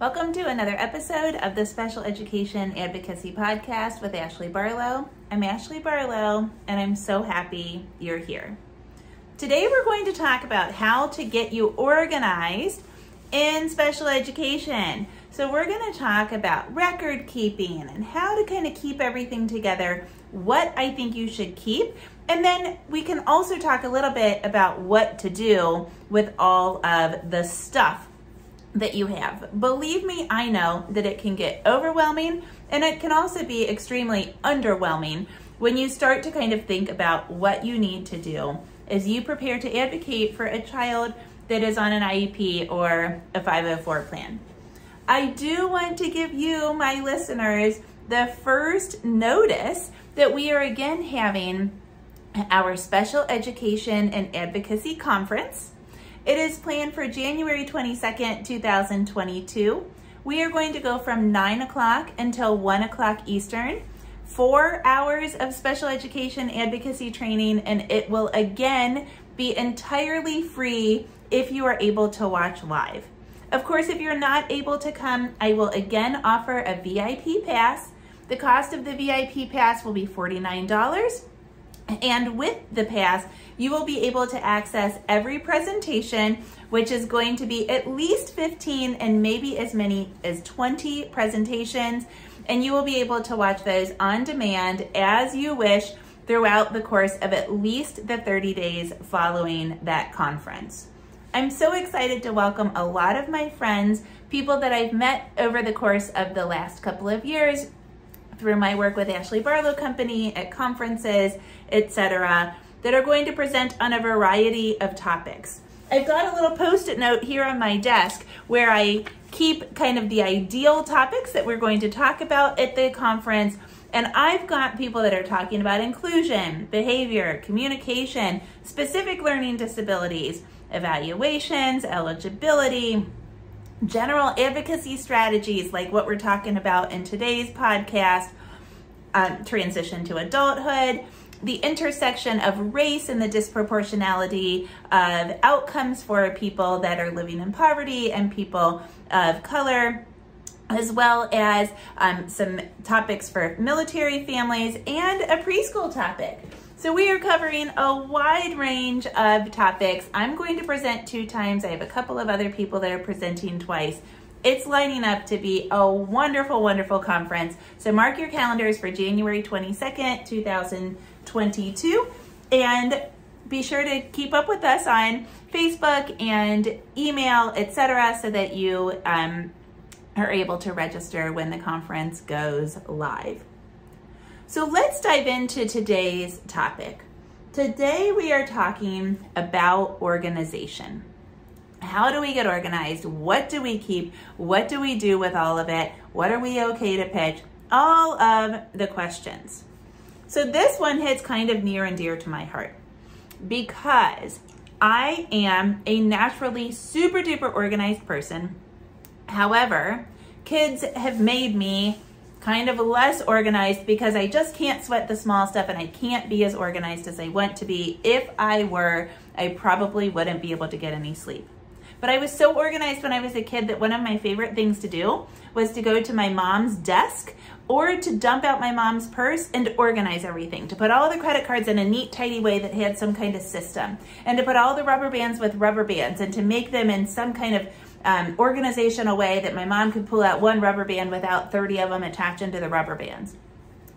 Welcome to another episode of the Special Education Advocacy Podcast with Ashley Barlow. I'm Ashley Barlow, and I'm so happy you're here. Today, we're going to talk about how to get you organized in special education. So, we're going to talk about record keeping and how to kind of keep everything together, what I think you should keep, and then we can also talk a little bit about what to do with all of the stuff that you have. Believe me, I know that it can get overwhelming and it can also be extremely underwhelming when you start to kind of think about what you need to do as you prepare to advocate for a child that is on an IEP or a 504 plan. I do want to give you, my listeners, the first notice that we are again having our special education and advocacy conference. It is planned for January 22nd, 2022. We are going to go from 9 o'clock until 1 o'clock Eastern. Four hours of special education advocacy training, and it will again be entirely free if you are able to watch live. Of course, if you're not able to come, I will again offer a VIP pass. The cost of the VIP pass will be $49. And with the pass, you will be able to access every presentation, which is going to be at least 15 and maybe as many as 20 presentations. And you will be able to watch those on demand as you wish throughout the course of at least the 30 days following that conference. I'm so excited to welcome a lot of my friends, people that I've met over the course of the last couple of years through my work with Ashley Barlow Company at conferences, etc., that are going to present on a variety of topics. I've got a little post-it note here on my desk where I keep kind of the ideal topics that we're going to talk about at the conference. And I've got people that are talking about inclusion, behavior, communication, specific learning disabilities, evaluations, eligibility, general advocacy strategies like what we're talking about in today's podcast, um, transition to adulthood, the intersection of race and the disproportionality of outcomes for people that are living in poverty and people of color as well as um, some topics for military families and a preschool topic. So we are covering a wide range of topics. I'm going to present two times. I have a couple of other people that are presenting twice. It's lining up to be a wonderful, wonderful conference. So mark your calendars for January 22nd, 2022. And be sure to keep up with us on Facebook and email, etc., so that you um, are able to register when the conference goes live. So let's dive into today's topic. Today we are talking about organization. How do we get organized? What do we keep? What do we do with all of it? What are we okay to pitch? All of the questions. So this one hits kind of near and dear to my heart because I am a naturally super duper organized person. However, kids have made me kind of less organized because I just can't sweat the small stuff and I can't be as organized as I want to be. If I were, I probably wouldn't be able to get any sleep. But I was so organized when I was a kid that one of my favorite things to do was to go to my mom's desk or to dump out my mom's purse and organize everything, to put all the credit cards in a neat, tidy way that had some kind of system, and to put all the rubber bands with rubber bands, and to make them in some kind of um, organizational way that my mom could pull out one rubber band without 30 of them attached into the rubber bands.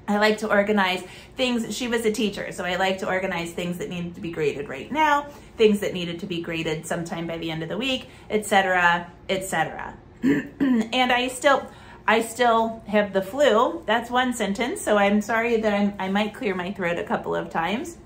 I like to organize things. She was a teacher, so I like to organize things that needed to be graded right now, things that needed to be graded sometime by the end of the week, etc., etc. and I still, I still have the flu. That's one sentence, so I'm sorry that I'm, I might clear my throat a couple of times.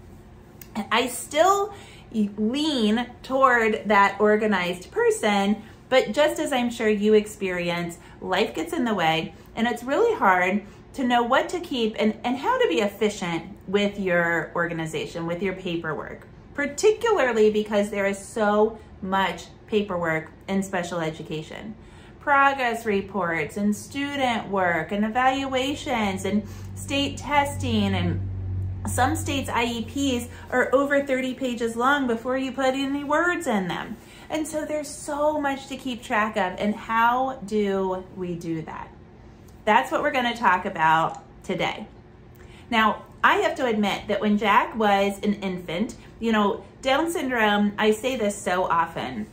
I still lean toward that organized person but just as I'm sure you experience, life gets in the way and it's really hard to know what to keep and, and how to be efficient with your organization, with your paperwork, particularly because there is so much paperwork in special education. Progress reports and student work and evaluations and state testing and some states' IEPs are over 30 pages long before you put any words in them. And so there's so much to keep track of. And how do we do that? That's what we're going to talk about today. Now, I have to admit that when Jack was an infant, you know, Down syndrome, I say this so often.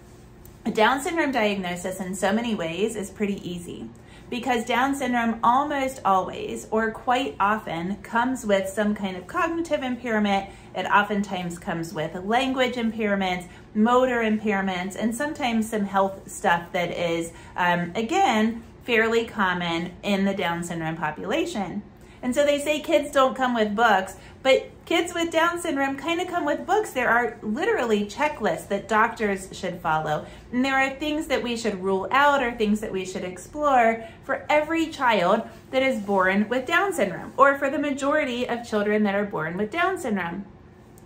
A Down syndrome diagnosis in so many ways is pretty easy because Down syndrome almost always or quite often comes with some kind of cognitive impairment. It oftentimes comes with language impairments, motor impairments, and sometimes some health stuff that is, um, again, fairly common in the Down syndrome population. And so they say kids don't come with books, but kids with Down syndrome kind of come with books. There are literally checklists that doctors should follow. And there are things that we should rule out or things that we should explore for every child that is born with Down syndrome or for the majority of children that are born with Down syndrome.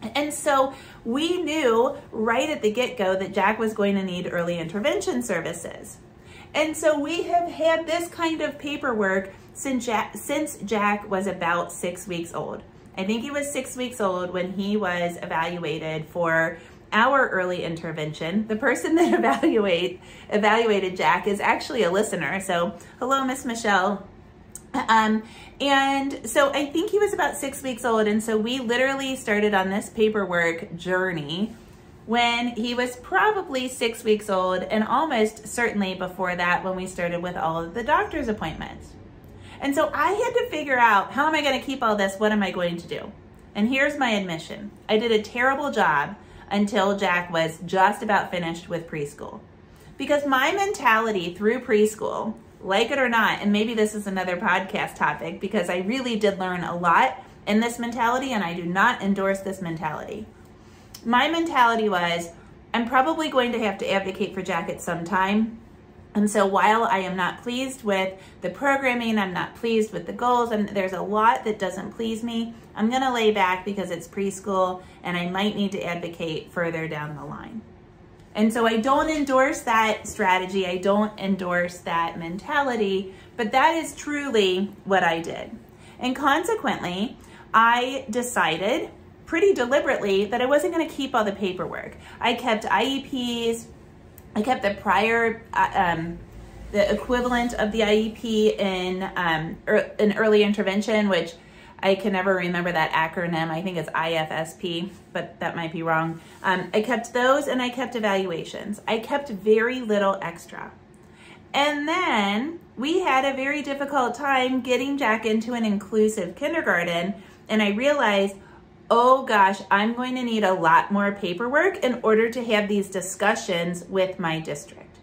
And so we knew right at the get go that Jack was going to need early intervention services. And so we have had this kind of paperwork since Jack, since Jack was about six weeks old. I think he was six weeks old when he was evaluated for our early intervention. The person that evaluate evaluated Jack is actually a listener. So hello, Miss Michelle. Um, and so I think he was about six weeks old. And so we literally started on this paperwork journey when he was probably six weeks old and almost certainly before that when we started with all of the doctor's appointments. And so I had to figure out how am I going to keep all this? What am I going to do? And here's my admission I did a terrible job until Jack was just about finished with preschool. Because my mentality through preschool, like it or not, and maybe this is another podcast topic because I really did learn a lot in this mentality and I do not endorse this mentality. My mentality was I'm probably going to have to advocate for Jack at some time and so while I am not pleased with the programming, I'm not pleased with the goals, and there's a lot that doesn't please me, I'm gonna lay back because it's preschool and I might need to advocate further down the line. And so I don't endorse that strategy, I don't endorse that mentality, but that is truly what I did. And consequently, I decided pretty deliberately that I wasn't gonna keep all the paperwork. I kept IEPs, I kept the prior, uh, um, the equivalent of the IEP in um, er, an early intervention, which I can never remember that acronym. I think it's IFSP, but that might be wrong. Um, I kept those and I kept evaluations. I kept very little extra. And then we had a very difficult time getting Jack into an inclusive kindergarten. And I realized, oh gosh, I'm going to need a lot more paperwork in order to have these discussions with my district.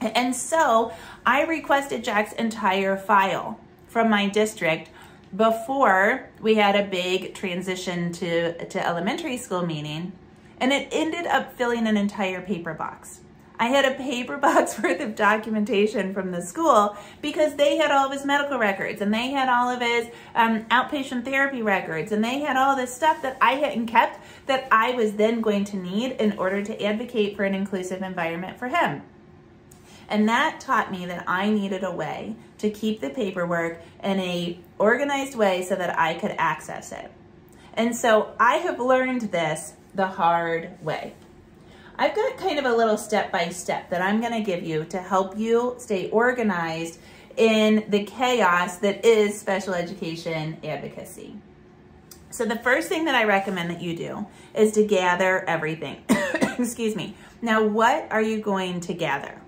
And so I requested Jack's entire file from my district before we had a big transition to, to elementary school meeting, and it ended up filling an entire paper box. I had a paper box worth of documentation from the school because they had all of his medical records and they had all of his um, outpatient therapy records and they had all this stuff that I hadn't kept that I was then going to need in order to advocate for an inclusive environment for him. And that taught me that I needed a way to keep the paperwork in a organized way so that I could access it. And so I have learned this the hard way. I've got kind of a little step by step that I'm going to give you to help you stay organized in the chaos that is special education advocacy. So the first thing that I recommend that you do is to gather everything. Excuse me. Now, what are you going to gather?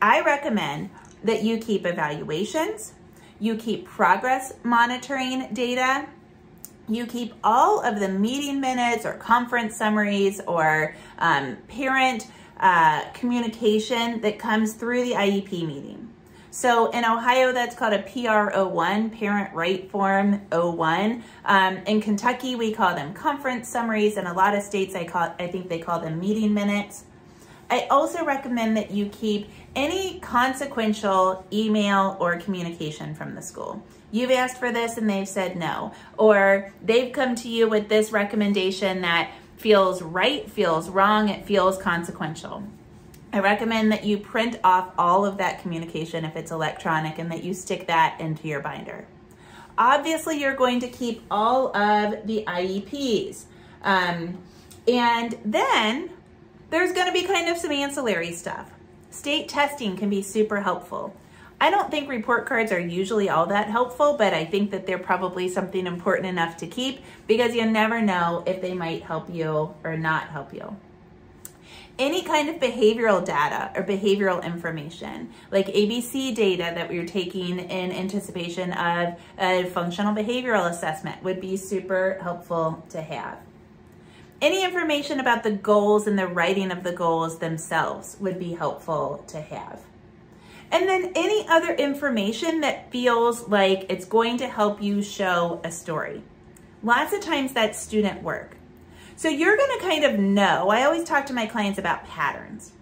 I recommend that you keep evaluations, you keep progress monitoring data, you keep all of the meeting minutes or conference summaries or um, parent uh, communication that comes through the IEP meeting. So in Ohio, that's called a PR01, Parent Right Form 01. Um, in Kentucky, we call them conference summaries. In a lot of states, I, call, I think they call them meeting minutes. I also recommend that you keep any consequential email or communication from the school. You've asked for this and they've said no. Or they've come to you with this recommendation that feels right, feels wrong, it feels consequential. I recommend that you print off all of that communication if it's electronic and that you stick that into your binder. Obviously, you're going to keep all of the IEPs. Um, and then there's going to be kind of some ancillary stuff. State testing can be super helpful. I don't think report cards are usually all that helpful, but I think that they're probably something important enough to keep because you never know if they might help you or not help you. Any kind of behavioral data or behavioral information, like ABC data that we're taking in anticipation of a functional behavioral assessment, would be super helpful to have. Any information about the goals and the writing of the goals themselves would be helpful to have. And then any other information that feels like it's going to help you show a story. Lots of times that's student work. So you're going to kind of know, I always talk to my clients about patterns.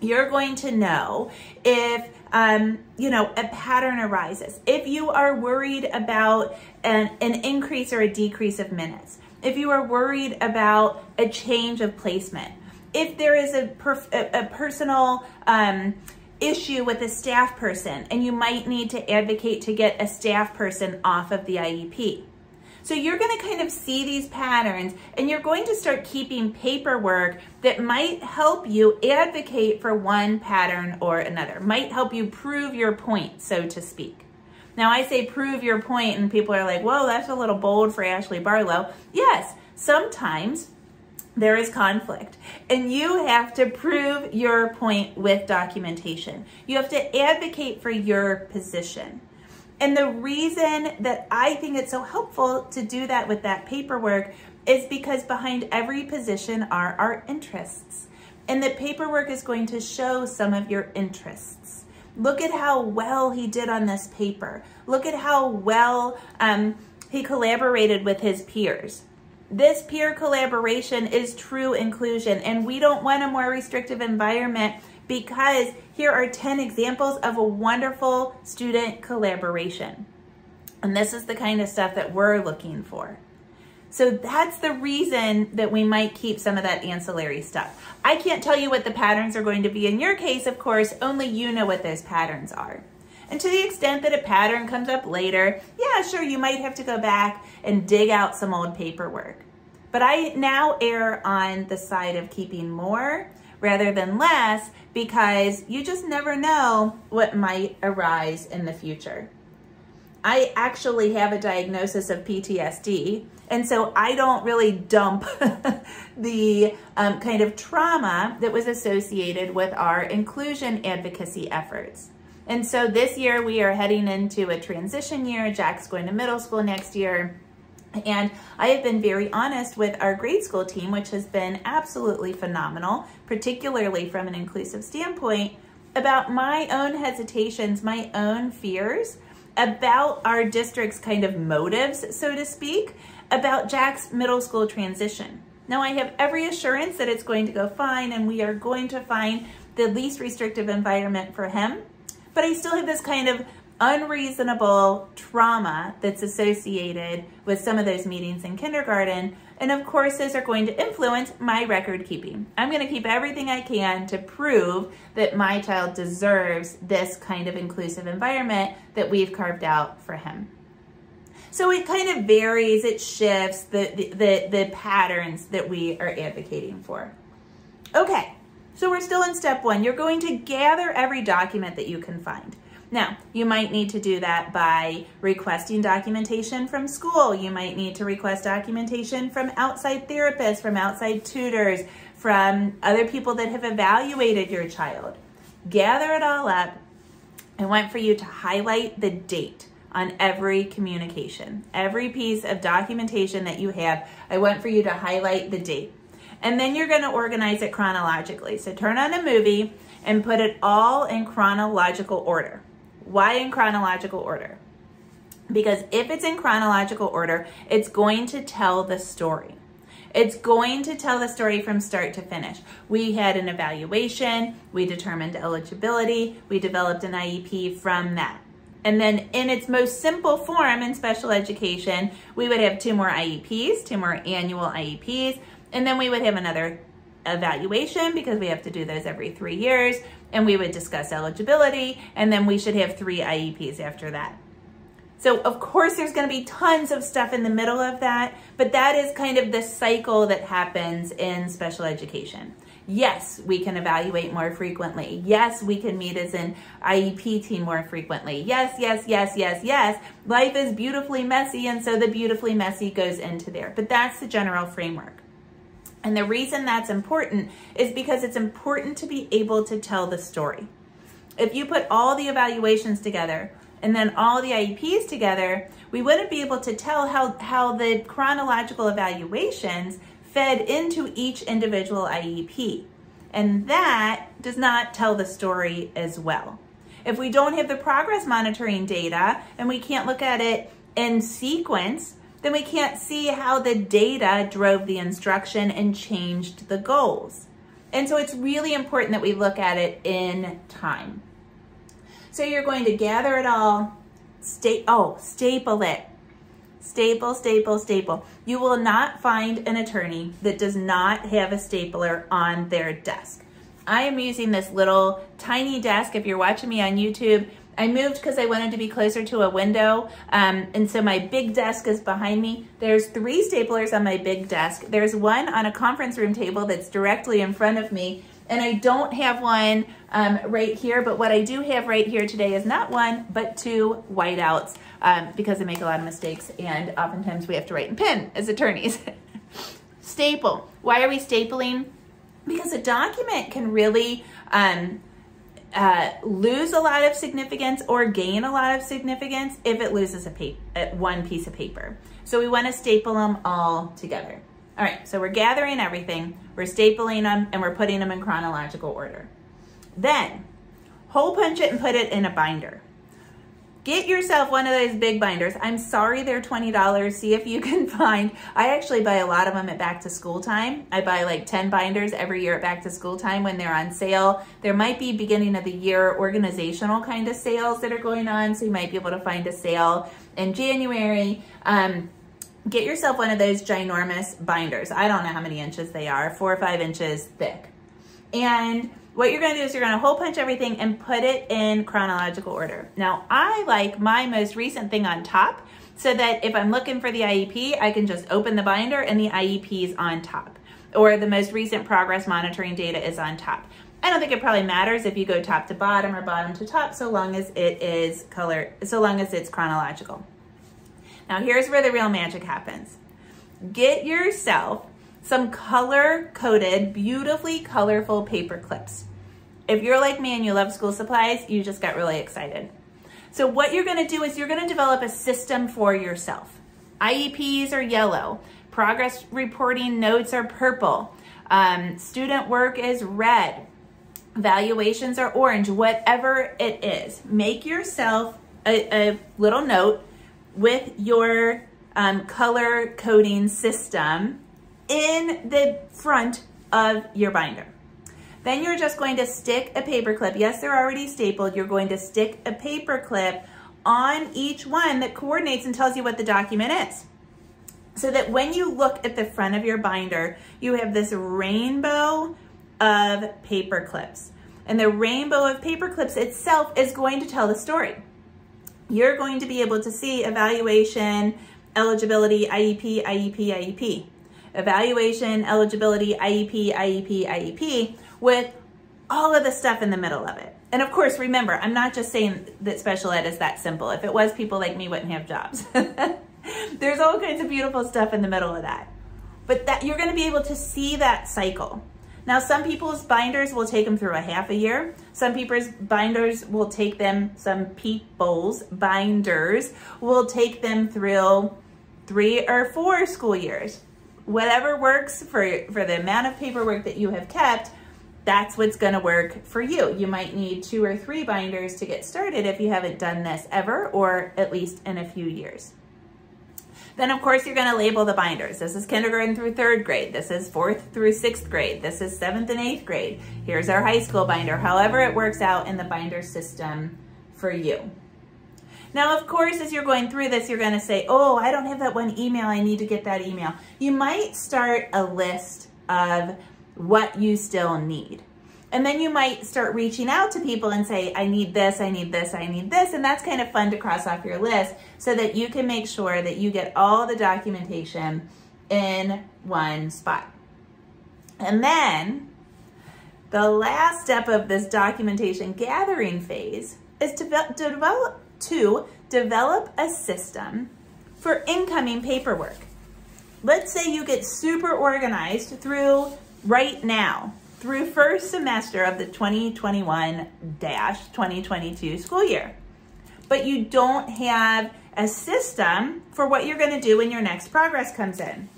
You're going to know if, um, you know, a pattern arises. If you are worried about an, an increase or a decrease of minutes, if you are worried about a change of placement, if there is a, a, a personal um, issue with a staff person and you might need to advocate to get a staff person off of the IEP. So you're going to kind of see these patterns and you're going to start keeping paperwork that might help you advocate for one pattern or another, might help you prove your point, so to speak. Now, I say prove your point, and people are like, whoa, that's a little bold for Ashley Barlow. Yes, sometimes there is conflict and you have to prove your point with documentation. You have to advocate for your position. And the reason that I think it's so helpful to do that with that paperwork is because behind every position are our interests. And the paperwork is going to show some of your interests. Look at how well he did on this paper. Look at how well um, he collaborated with his peers. This peer collaboration is true inclusion, and we don't want a more restrictive environment because here are 10 examples of a wonderful student collaboration. And this is the kind of stuff that we're looking for. So that's the reason that we might keep some of that ancillary stuff. I can't tell you what the patterns are going to be in your case, of course, only you know what those patterns are. And to the extent that a pattern comes up later, yeah, sure, you might have to go back and dig out some old paperwork. But I now err on the side of keeping more rather than less because you just never know what might arise in the future. I actually have a diagnosis of PTSD, and so I don't really dump the um, kind of trauma that was associated with our inclusion advocacy efforts. And so this year we are heading into a transition year. Jack's going to middle school next year. And I have been very honest with our grade school team, which has been absolutely phenomenal, particularly from an inclusive standpoint, about my own hesitations, my own fears about our district's kind of motives, so to speak, about Jack's middle school transition. Now, I have every assurance that it's going to go fine and we are going to find the least restrictive environment for him but I still have this kind of unreasonable trauma that's associated with some of those meetings in kindergarten. And of course, those are going to influence my record keeping. I'm going to keep everything I can to prove that my child deserves this kind of inclusive environment that we've carved out for him. So it kind of varies, it shifts the, the, the, the patterns that we are advocating for. Okay, so we're still in step one. You're going to gather every document that you can find. Now, you might need to do that by requesting documentation from school. You might need to request documentation from outside therapists, from outside tutors, from other people that have evaluated your child. Gather it all up. I want for you to highlight the date on every communication. Every piece of documentation that you have, I want for you to highlight the date. And then you're going to organize it chronologically. So turn on a movie and put it all in chronological order. Why in chronological order? Because if it's in chronological order, it's going to tell the story. It's going to tell the story from start to finish. We had an evaluation, we determined eligibility, we developed an IEP from that. And then in its most simple form in special education, we would have two more IEPs, two more annual IEPs, and then we would have another evaluation because we have to do those every three years. And we would discuss eligibility. And then we should have three IEPs after that. So, of course, there's going to be tons of stuff in the middle of that, but that is kind of the cycle that happens in special education. Yes, we can evaluate more frequently. Yes, we can meet as an IEP team more frequently. Yes, yes, yes, yes, yes. Life is beautifully messy, and so the beautifully messy goes into there. But that's the general framework. And the reason that's important is because it's important to be able to tell the story. If you put all the evaluations together and then all the IEPs together, we wouldn't be able to tell how, how the chronological evaluations fed into each individual IEP. And that does not tell the story as well. If we don't have the progress monitoring data and we can't look at it in sequence, then we can't see how the data drove the instruction and changed the goals. And so it's really important that we look at it in time. So you're going to gather it all, sta oh, staple it. Staple, staple, staple. You will not find an attorney that does not have a stapler on their desk. I am using this little tiny desk. If you're watching me on YouTube, I moved because I wanted to be closer to a window. Um, and so my big desk is behind me. There's three staplers on my big desk. There's one on a conference room table that's directly in front of me. And I don't have one um, right here, but what I do have right here today is not one, but two whiteouts um, because I make a lot of mistakes and oftentimes we have to write in pen as attorneys. Staple. Why are we stapling? Because a document can really um, uh, lose a lot of significance or gain a lot of significance if it loses a uh, one piece of paper. So we want to staple them all together. All right, so we're gathering everything, we're stapling them, and we're putting them in chronological order. Then, hole punch it and put it in a binder. Get yourself one of those big binders. I'm sorry they're $20. See if you can find, I actually buy a lot of them at back to school time. I buy like 10 binders every year at back to school time when they're on sale. There might be beginning of the year organizational kind of sales that are going on. So you might be able to find a sale in January. Um, get yourself one of those ginormous binders. I don't know how many inches they are, four or five inches thick. And what you're gonna do is you're gonna hole punch everything and put it in chronological order. Now, I like my most recent thing on top so that if I'm looking for the IEP, I can just open the binder and the IEP is on top. Or the most recent progress monitoring data is on top. I don't think it probably matters if you go top to bottom or bottom to top so long as it is color, so long as it's chronological. Now here's where the real magic happens. Get yourself some color coded, beautifully colorful paper clips. If you're like me and you love school supplies, you just got really excited. So what you're gonna do is you're gonna develop a system for yourself. IEPs are yellow, progress reporting notes are purple, um, student work is red, valuations are orange, whatever it is. Make yourself a, a little note with your um, color coding system in the front of your binder. Then you're just going to stick a paper clip. Yes, they're already stapled. You're going to stick a paper clip on each one that coordinates and tells you what the document is. So that when you look at the front of your binder, you have this rainbow of paper clips. And the rainbow of paper clips itself is going to tell the story. You're going to be able to see evaluation, eligibility, IEP, IEP, IEP evaluation, eligibility, IEP, IEP, IEP, with all of the stuff in the middle of it. And of course, remember, I'm not just saying that special ed is that simple. If it was, people like me wouldn't have jobs. There's all kinds of beautiful stuff in the middle of that. But that you're gonna be able to see that cycle. Now, some people's binders will take them through a half a year. Some people's binders will take them, some people's binders will take them through three or four school years whatever works for, for the amount of paperwork that you have kept, that's what's gonna work for you. You might need two or three binders to get started if you haven't done this ever, or at least in a few years. Then of course you're gonna label the binders. This is kindergarten through third grade. This is fourth through sixth grade. This is seventh and eighth grade. Here's our high school binder. However it works out in the binder system for you. Now, of course, as you're going through this, you're gonna say, oh, I don't have that one email, I need to get that email. You might start a list of what you still need. And then you might start reaching out to people and say, I need this, I need this, I need this. And that's kind of fun to cross off your list so that you can make sure that you get all the documentation in one spot. And then the last step of this documentation gathering phase is to, to develop to develop a system for incoming paperwork. Let's say you get super organized through right now, through first semester of the 2021-2022 school year. But you don't have a system for what you're gonna do when your next progress comes in.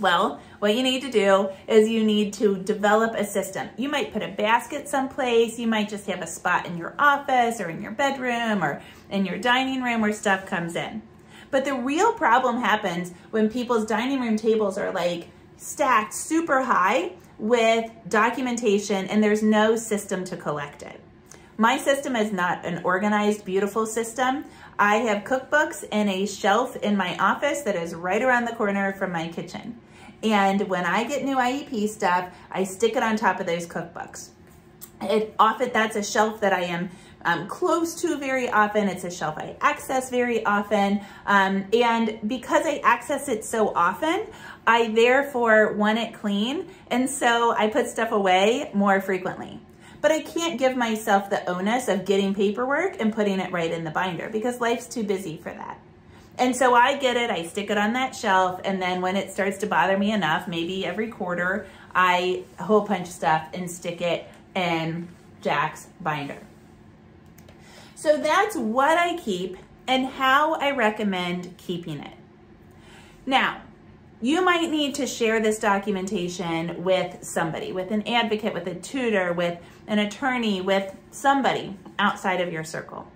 Well, what you need to do is you need to develop a system. You might put a basket someplace. You might just have a spot in your office or in your bedroom or in your dining room where stuff comes in. But the real problem happens when people's dining room tables are like stacked super high with documentation and there's no system to collect it. My system is not an organized, beautiful system. I have cookbooks in a shelf in my office that is right around the corner from my kitchen. And when I get new IEP stuff, I stick it on top of those cookbooks. It often that's a shelf that I am um, close to very often. It's a shelf I access very often. Um, and because I access it so often, I therefore want it clean. And so I put stuff away more frequently. But I can't give myself the onus of getting paperwork and putting it right in the binder because life's too busy for that. And so I get it, I stick it on that shelf, and then when it starts to bother me enough, maybe every quarter, I hole punch stuff and stick it in Jack's binder. So that's what I keep and how I recommend keeping it. Now, you might need to share this documentation with somebody, with an advocate, with a tutor, with an attorney, with somebody outside of your circle.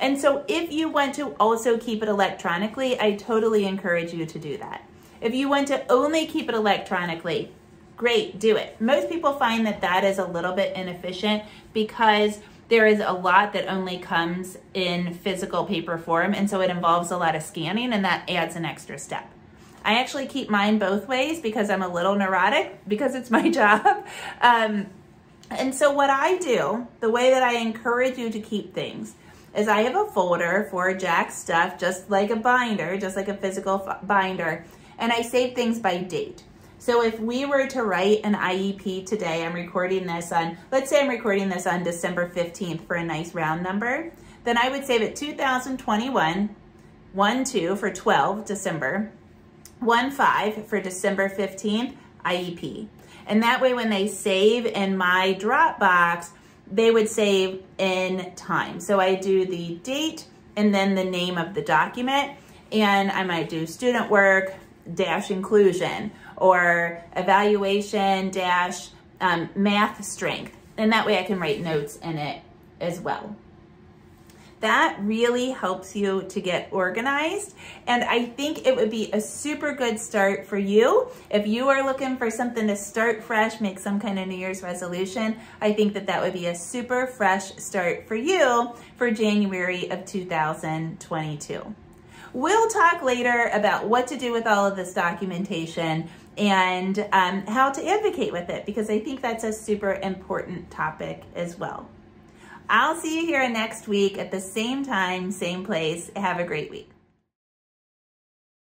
And so if you want to also keep it electronically, I totally encourage you to do that. If you want to only keep it electronically, great, do it. Most people find that that is a little bit inefficient because there is a lot that only comes in physical paper form, and so it involves a lot of scanning, and that adds an extra step. I actually keep mine both ways because I'm a little neurotic because it's my job. Um, and so what I do, the way that I encourage you to keep things, is I have a folder for Jack stuff, just like a binder, just like a physical binder, and I save things by date. So if we were to write an IEP today, I'm recording this on, let's say I'm recording this on December 15th for a nice round number, then I would save it 2021, 1-2 for 12, December, 1-5 for December 15th, IEP. And that way when they save in my Dropbox, they would save in time. So I do the date and then the name of the document. And I might do student work dash inclusion or evaluation dash um, math strength. And that way I can write notes in it as well. That really helps you to get organized. And I think it would be a super good start for you. If you are looking for something to start fresh, make some kind of New Year's resolution, I think that that would be a super fresh start for you for January of 2022. We'll talk later about what to do with all of this documentation and um, how to advocate with it because I think that's a super important topic as well. I'll see you here next week at the same time, same place. Have a great week.